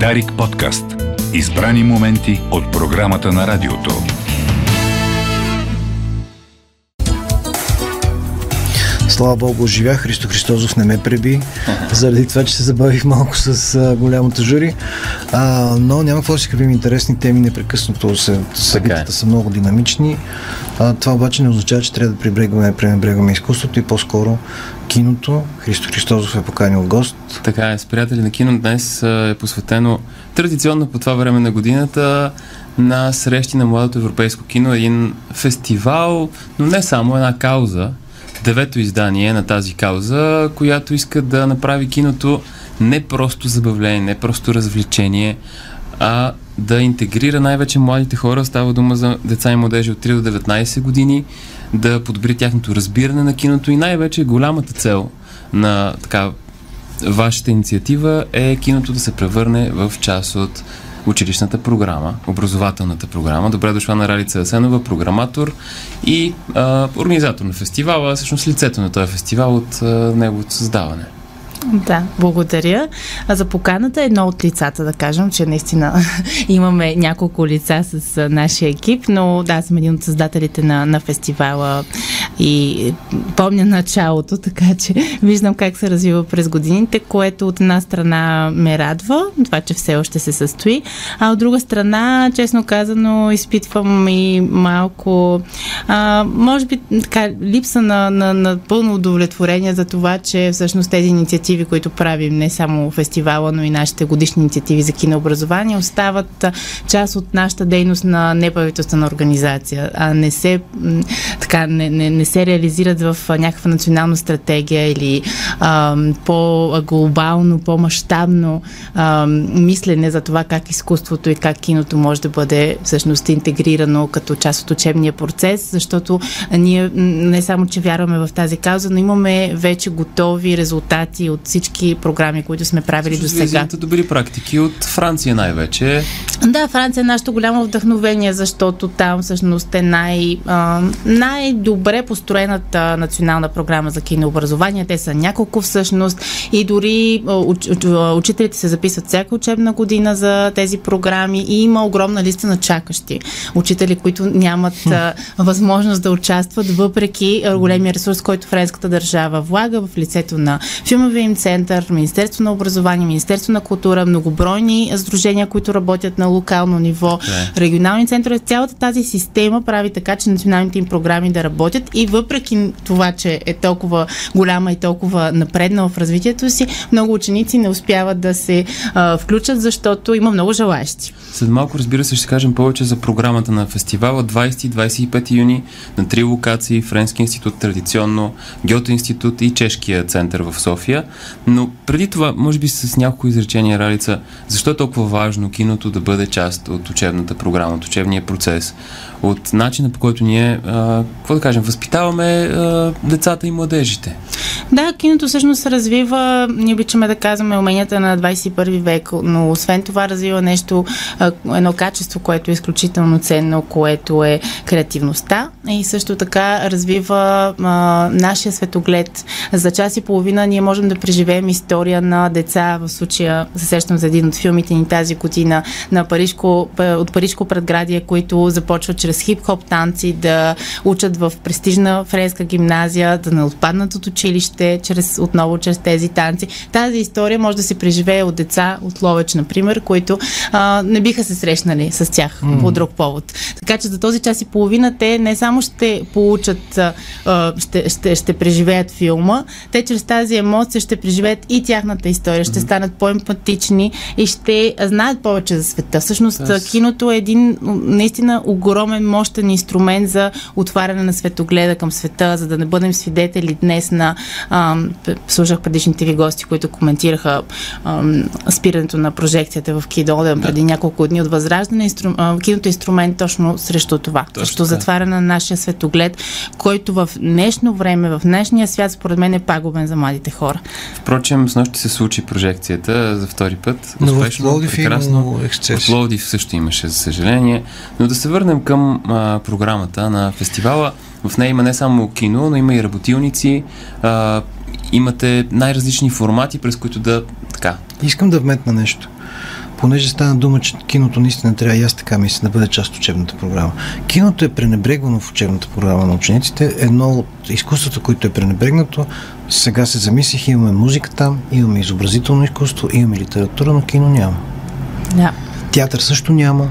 Дарик подкаст. Избрани моменти от програмата на радиото. Слава Богу, живя. Христо Христозов не ме преби, заради това, че се забавих малко с а, голямото жури. А, но няма какво да си кръвим интересни теми, непрекъснато се, събитията са много динамични. А, това обаче не означава, че трябва да прибрегваме, пренебрегваме изкуството и по-скоро киното. Христо Христозов е поканил гост. Така е, с приятели на кино днес е посветено традиционно по това време на годината на срещи на младото европейско кино, един фестивал, но не само една кауза, девето издание на тази кауза, която иска да направи киното не просто забавление, не просто развлечение, а да интегрира най-вече младите хора. Става дума за деца и младежи от 3 до 19 години, да подобри тяхното разбиране на киното и най-вече голямата цел на така вашата инициатива е киното да се превърне в част от училищната програма, образователната програма. Добре дошла на Ралица Асенова, програматор и а, организатор на фестивала, всъщност лицето на този фестивал от а, неговото създаване. Да, благодаря. А за поканата едно от лицата, да кажем, че наистина имаме няколко лица с нашия екип, но да, съм един от създателите на, на фестивала и помня началото, така че виждам как се развива през годините, което от една страна ме радва, това, че все още се състои, а от друга страна, честно казано, изпитвам и малко, а, може би така, липса на, на, на пълно удовлетворение за това, че всъщност тези инициативи, които правим, не само фестивала, но и нашите годишни инициативи за кинообразование, остават част от нашата дейност на неправителствена организация, а не се, така, не, не, не се реализират в някаква национална стратегия или а, по-глобално, по-масштабно а, мислене за това как изкуството и как киното може да бъде всъщност интегрирано като част от учебния процес, защото ние не само, че вярваме в тази кауза, но имаме вече готови резултати от всички програми, които сме правили до сега. добри практики от Франция най-вече. Да, Франция е нашето голямо вдъхновение, защото там всъщност е най, а, най-добре построената национална програма за кинообразование. Те са няколко всъщност и дори уч, уч, учителите се записват всяка учебна година за тези програми и има огромна листа на чакащи учители, които нямат а, възможност да участват, въпреки големия ресурс, който френската държава влага в лицето на филмовия им център, Министерство на образование, Министерство на култура, многобройни сдружения, които работят на локално ниво, okay. регионални центрове. Цялата тази система прави така, че националните им програми да работят и въпреки това, че е толкова голяма и толкова напреднала в развитието си, много ученици не успяват да се а, включат, защото има много желаящи. След малко, разбира се, ще кажем повече за програмата на фестивала 20-25 юни на три локации Френски институт традиционно, Гьоте институт и Чешкия център в София. Но преди това, може би с няколко изречения, Ралица, защо е толкова важно киното да бъде част от учебната програма, от учебния процес, от начина по който ние, какво да кажем, възпитаваме а, децата и младежите? Да, киното всъщност развива, ние обичаме да казваме уменията на 21 век, но освен това развива нещо, едно качество, което е изключително ценно, което е креативността и също така развива а, нашия светоглед. За час и половина ние можем да преживеем история на деца, в случая се сещам за един от филмите ни тази година на Парижко, от Парижко предградие, които започват чрез хип-хоп танци да учат в престижна френска гимназия, да не отпаднат от училище, чрез, отново чрез тези танци. Тази история може да се преживее от деца от Ловеч, например, които а, не биха се срещнали с тях mm. по друг повод. Така че за този час и половина те не само ще получат, а, ще, ще, ще преживеят филма, те чрез тази емоция ще преживеят и тяхната история, ще станат по-емпатични и ще знаят повече за света. Всъщност yes. киното е един наистина огромен, мощен инструмент за отваряне на светогледа към света, за да не бъдем свидетели днес на а, слушах предишните ви гости, които коментираха а, спирането на прожекцията в Кидолен да. преди няколко дни от Възраждане. Инстру... А, киното е инструмент точно срещу това. Точно срещу затваряне на нашия светоглед, който в днешно време, в днешния свят, според мен е пагубен за младите хора. Впрочем, с нощи се случи прожекцията за втори път. Но Успешно, в Пловдив прекрасно. В Пловдив също имаше, за съжаление. Но да се върнем към а, програмата на фестивала. В нея има не само кино, но има и работилници. А, имате най-различни формати, през които да така, Искам да вметна нещо. Понеже стана дума, че киното наистина трябва и аз така мисля да бъде част от учебната програма. Киното е пренебрегвано в учебната програма на учениците. Едно от изкуствата, които е пренебрегнато, сега се замислих, имаме музика там, имаме изобразително изкуство, имаме литература, но кино няма. Да. Театър също няма.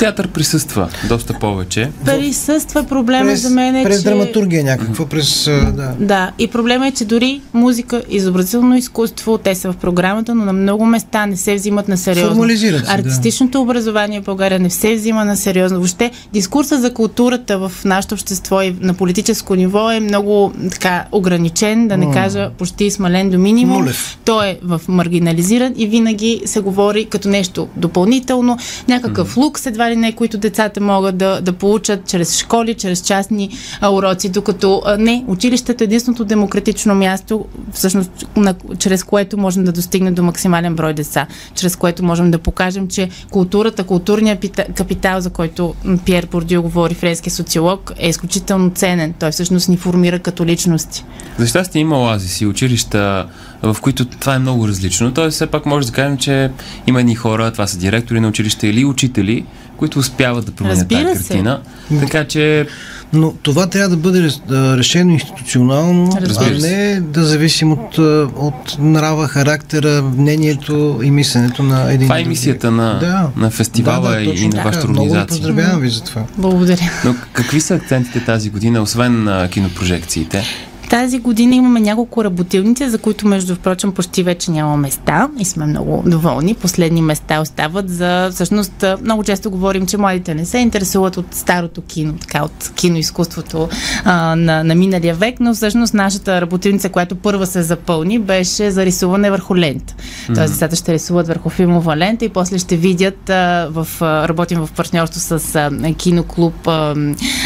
Театър присъства доста повече. Присъства проблема През, за мен е, през че... драматургия някаква, през... Да. Да, и проблема е, че дори музика, изобразително изкуство, те са в програмата, но на много места не се взимат на сериозно. Формализират се, да. Артистичното образование в България не се взима на сериозно. Въобще, дискурса за културата в нашето общество и на политическо ниво е много така ограничен, да не М. кажа почти смален до минимум. Нулев. Той е в маргинализиран и винаги се говори като нещо допълнително, някакъв лукс едва ли не, които децата могат да, да получат чрез школи, чрез частни а, уроци, докато а, не, училището е единственото демократично място, всъщност, на, чрез което можем да достигнем до максимален брой деца, чрез което можем да покажем, че културата, културният пита- капитал, за който Пьер Бордио говори, френски социолог, е изключително ценен. Той всъщност ни формира като личности. За щастие има оазиси, училища, в които това е много различно. Тоест, все пак може да кажем, че има едни хора, това са директори на училища или учители, които успяват да променят Разбира тази се. картина. Така че Но това трябва да бъде решено институционално, а Разбира не да зависим от, от нрава, характера, мнението и мисленето на един. това е мисията на, Да. на фестивала да, да, и на така. вашата Много организация. поздравявам ви за това. Благодаря. Но какви са акцентите тази година, освен на кинопрожекциите? Тази година имаме няколко работилници, за които, между впрочем, почти вече няма места и сме много доволни. Последни места остават за... Всъщност, много често говорим, че младите не се интересуват от старото кино, така от киноизкуството а, на, на миналия век, но всъщност нашата работилница, която първа се запълни, беше за рисуване върху лента. Тоест, децата ще рисуват върху филмова лента и после ще видят а, в... Работим в партньорство с а, киноклуб а,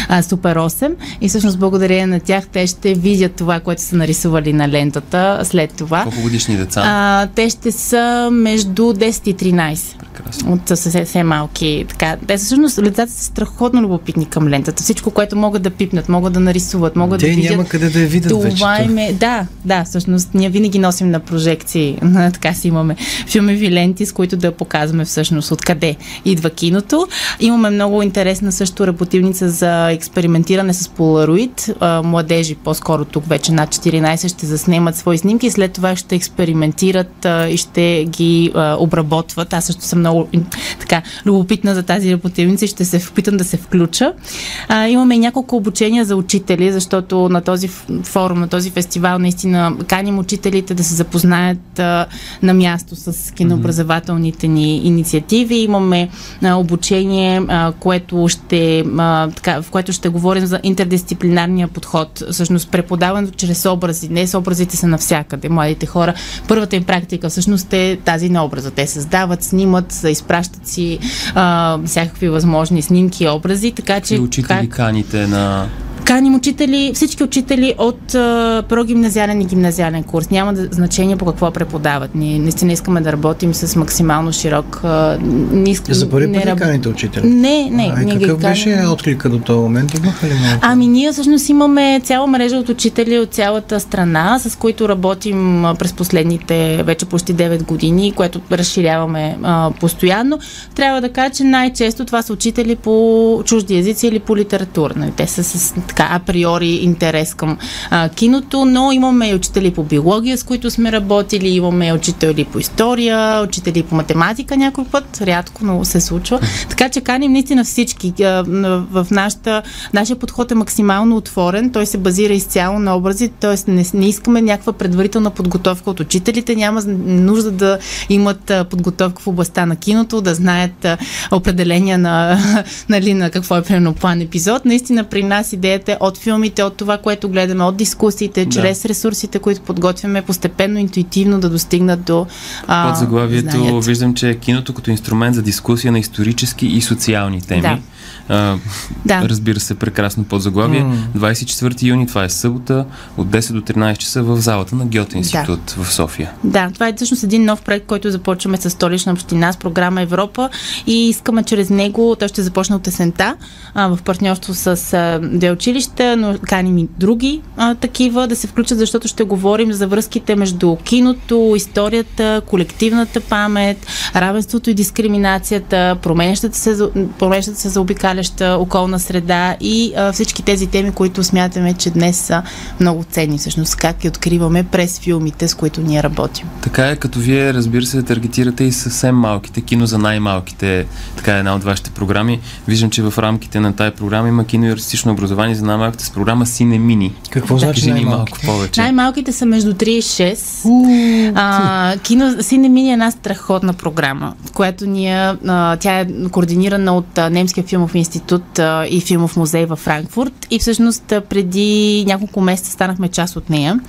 а, Супер 8 и всъщност благодарение на тях те ще видят това, което са нарисували на лентата след това. Колко годишни деца? А, те ще са между 10 и 13 От съвсем малки. Така. Те всъщност, децата са страхотно любопитни към лентата. Всичко, което могат да пипнат, могат да нарисуват, могат Те да видят. няма къде да я видят вече. Това им е, да, да, всъщност ние винаги носим на прожекции, така си имаме филмови ленти, с които да показваме всъщност откъде идва киното. Имаме много интересна също работилница за експериментиране с полароид. Младежи, по-скоро тук вече над 14, ще заснемат свои снимки, след това ще експериментират и ще ги обработват. Аз също съм много така любопитна за тази работилница и ще се опитам да се включа. А, имаме и няколко обучения за учители, защото на този форум, на този фестивал наистина каним учителите да се запознаят а, на място с кинообразователните ни инициативи. Имаме а, обучение, а, което ще, а, така, в което ще говорим за интердисциплинарния подход. Всъщност преподаването чрез образи. Днес образите са навсякъде. Младите хора, първата им практика всъщност е тази на образа. Те създават, снимат, изпращат си а, всякакви възможни снимки и образи, така че И учители каните на... Каним учители, всички учители от а, прогимназиален и гимназиален курс. Няма да, значение по какво преподават. Ние наистина искаме да работим с максимално широк... А, не иск... За първи път раб- каните учители? Не, не. А, ние ги какъв беше каним. отклика до този момент? Имаха ли много? Ами ние всъщност имаме цяла мрежа от учители от цялата страна, с които работим през последните вече почти 9 години, което разширяваме а, постоянно. Трябва да кажа, че най-често това са учители по чужди езици или по литература. Нали? Те са с така априори интерес към а, киното, но имаме и учители по биология, с които сме работили, имаме учители по история, учители по математика някой път, рядко, но се случва. Така че каним наистина всички. А, В нашата, нашия подход е максимално отворен, той се базира изцяло на образи, т.е. Не, не искаме някаква предварителна подготовка от учителите, няма нужда да имат подготовка в областта на киното, да знаят определения на, нали, на какво е примерно план епизод. Наистина при нас идеята е от филмите, от това, което гледаме, от дискусиите, Да. чрез ресурсите, които подготвяме, постепенно, интуитивно да достигнат до а, Под заглавието знанията. виждам, че е киното като инструмент за дискусия на исторически и социални теми. Да. А, Да. Разбира се, прекрасно под заглавие. М. 24 юни, това е събота, от 10 до 13 часа в залата на Гьоте институт в София. Да, това е всъщност един нов проект, който започваме с столична община, с програма Европа и искаме чрез него, той ще започне от есента а, в партньорство с а, две училища но каним и други а, такива да се включат, защото ще говорим за връзките между киното, историята, колективната памет, равенството и дискриминацията, променящата се, променящата се заобикаляща околна среда и а, всички тези теми, които смятаме, че днес са много ценни. Всъщност как ги откриваме през филмите, с които ние работим. Така е, като вие, разбира се, таргетирате и съвсем малките, кино за най-малките, така е една от вашите програми. Виждам, че в рамките на тази програма има кино и артистично образование за най-малките с програма Сине Мини. Какво значи най-малки? малко повече. Най-малките са между 3 и 6. А, кино Сине Мини е една страхотна програма, която ние, а, тя е координирана от а, Немския филмов институт а, и филмов музей във Франкфурт и всъщност а, преди няколко месеца станахме част от нея,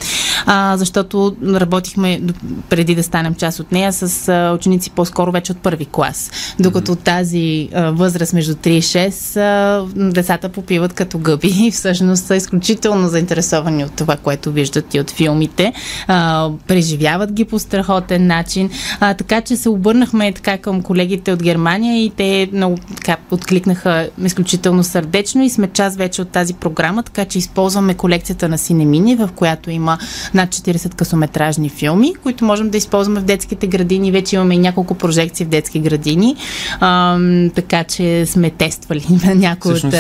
а, защото работихме преди да станем част от нея с а, ученици по-скоро вече от първи клас. Докато mm-hmm. тази а, възраст между 3 и 6 а, децата попиват като гъби и всъщност са изключително заинтересовани от това, което виждат и от филмите. А, преживяват ги по страхотен начин. А, така че се обърнахме така към колегите от Германия и те много така откликнаха изключително сърдечно и сме част вече от тази програма, така че използваме колекцията на Синемини, в която има над 40 късометражни филми, които можем да използваме в детските градини. Вече имаме и няколко прожекции в детски градини, а, така че сме тествали на някои от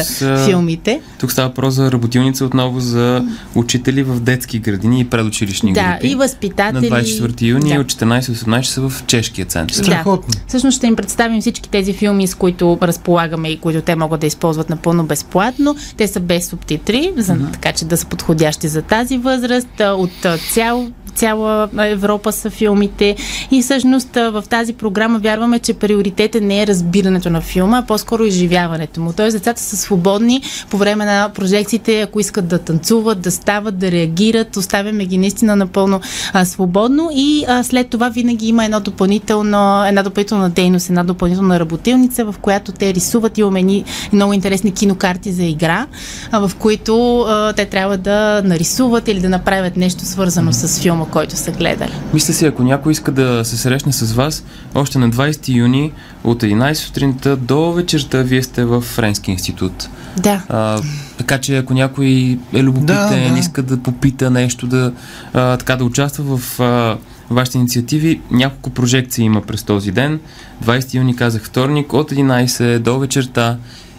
филмите. Тук става въпрос за работилница отново за учители в детски градини и предучилищни да, групи. и възпитатели. На 24 юни да. от 14-18 са в Чешкия център. Страхотно. Да. Всъщност ще им представим всички тези филми, с които разполагаме и които те могат да използват напълно безплатно. Те са без субтитри, за, mm-hmm. така че да са подходящи за тази възраст. От цял цяла Европа са филмите. И всъщност в тази програма вярваме, че приоритетът не е разбирането на филма, а по-скоро изживяването му. Тоест децата са свободни по време на прожекциите, ако искат да танцуват, да стават, да реагират, оставяме ги наистина напълно а, свободно. И а, след това винаги има едно допълнително, една допълнителна дейност, една допълнителна работилница, в която те рисуват. И умени много интересни кинокарти за игра, а, в които а, те трябва да нарисуват или да направят нещо свързано с филма, който са гледали. Мисля си, ако някой иска да се срещне с вас, още на 20 юни от 11 сутринта до вечерта вие сте в Френски институт. Да. А, така че ако някой е любопитен, да, да. иска да попита нещо, да, а, така да участва в а, вашите инициативи, няколко прожекции има през този ден. 20 юни казах вторник от 11 до вечерта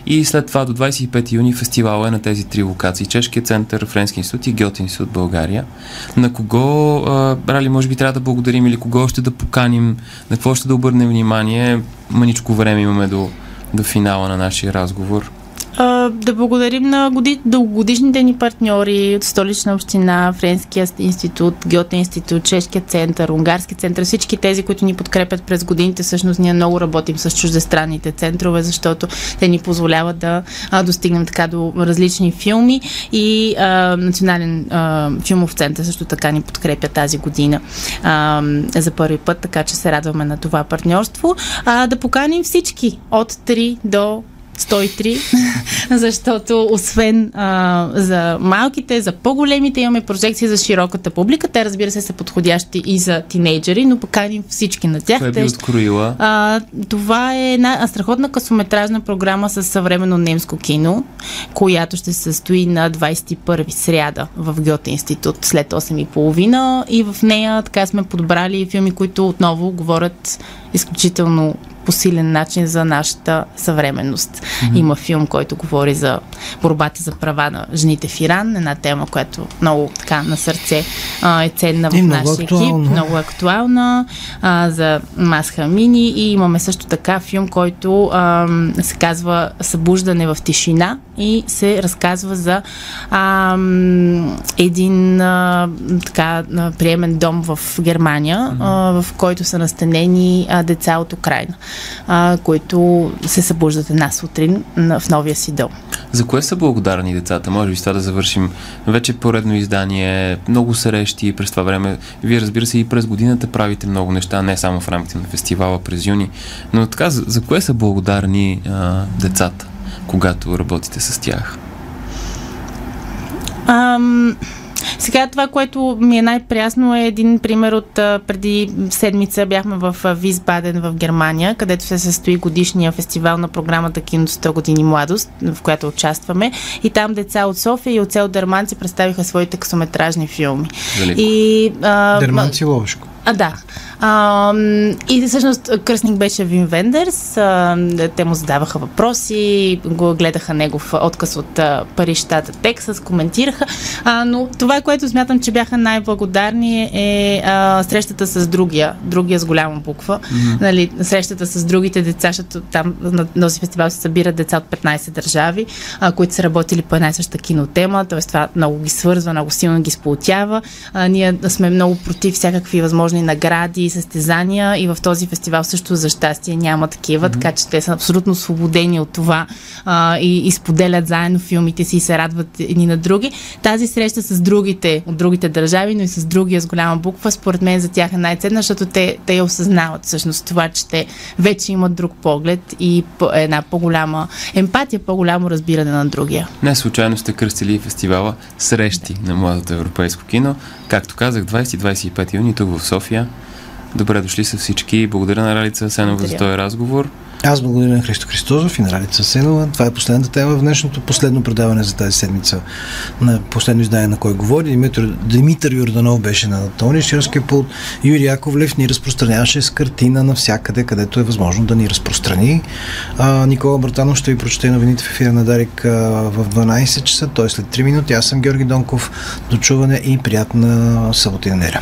и след това до 25 юни фестивал е на тези три локации. Чешкия център, Френски институт и Гьоти институт България. На кого, Рали, може би трябва да благодарим или кого още да поканим, на какво ще да обърнем внимание. Маничко време имаме до, до финала на нашия разговор да благодарим на годи, дългогодишните ни партньори от Столична община, Френския институт, Гьоте институт, Чешкия център, Унгарски център, всички тези, които ни подкрепят през годините. Всъщност ние много работим с чуждестранните центрове, защото те ни позволяват да а, достигнем така до различни филми и а, Национален а, филмов център също така ни подкрепя тази година а, за първи път, така че се радваме на това партньорство. А, да поканим всички от 3 до 103, защото освен а, за малките, за по-големите имаме прожекции за широката публика. Те, разбира се, са подходящи и за тинейджери, но поканим всички на тях. Кое би откроила? А, това е една страхотна късометражна програма с съвременно немско кино, която ще се състои на 21 сряда в Гьоте институт след 8.30 и в нея така сме подбрали филми, които отново говорят изключително по силен начин за нашата съвременност. Mm-hmm. Има филм, който говори за борбата за права на жените в Иран, една тема, която много така на сърце а, е ценна в нашия екип, много актуална, а, за Масха Мини и имаме също така филм, който а, се казва Събуждане в тишина и се разказва за а, един а, така приемен дом в Германия, mm-hmm. а, в който са настанени а, деца от Украина а, които се събуждат една сутрин в новия си дом. За кое са благодарни децата? Може би с това да завършим вече поредно издание, много срещи през това време. Вие, разбира се, и през годината правите много неща, не само в рамките на фестивала през юни. Но така, за, за кое са благодарни а, децата, когато работите с тях? Ам, Сега това, което ми е най-прясно е един пример от преди седмица бяхме в Висбаден в Германия, където се състои годишния фестивал на програмата Кино 100 години младост, в която участваме. И там деца от София и от цел Дърманци представиха своите късометражни филми. Велико. И, а, Дерманци Ловешко. А, да. А, и всъщност кръстник беше Вин Вендерс. А, те му задаваха въпроси, го гледаха негов отказ от а, Париж, щата Тексас, коментираха. А, но това, което смятам, че бяха най-благодарни е а, срещата с другия, другия с голяма буква. Mm-hmm. Нали, срещата с другите деца, защото там на този фестивал се събират деца от 15 държави, а, които са работили по една и съща кинотема, т.е. това много ги свързва, много силно ги сполутява. А, ние сме много против всякакви възможни награди, състезания и в този фестивал също за щастие няма такива, mm-hmm. така че те са абсолютно свободени от това а, и, и споделят заедно филмите си и се радват едни на други. Тази среща с другите от другите държави, но и с другия с голяма буква, според мен за тях е най-ценна, защото те, те я осъзнават всъщност това, че те вече имат друг поглед и по, една по-голяма емпатия, по-голямо разбиране на другия. Не случайно сте кръстили фестивала Срещи на младото европейско кино. Както казах, 20-25 юни тук в София. Добре дошли са всички. Благодаря на Ралица Сенова за този разговор. Аз благодаря на Христо Христозов и на Ралица Сенова. Това е последната тема в днешното последно предаване за тази седмица на последно издание на Кой говори. Димитър, Димитър Юрданов беше на Тони Ширския пулт. Юрий Яковлев ни разпространяваше с картина навсякъде, където е възможно да ни разпространи. А, Никола Братанов ще ви прочете новините в ефира на Дарик а, в 12 часа, т.е. след 3 минути. Аз съм Георги Донков. Дочуване и приятна събота и неделя.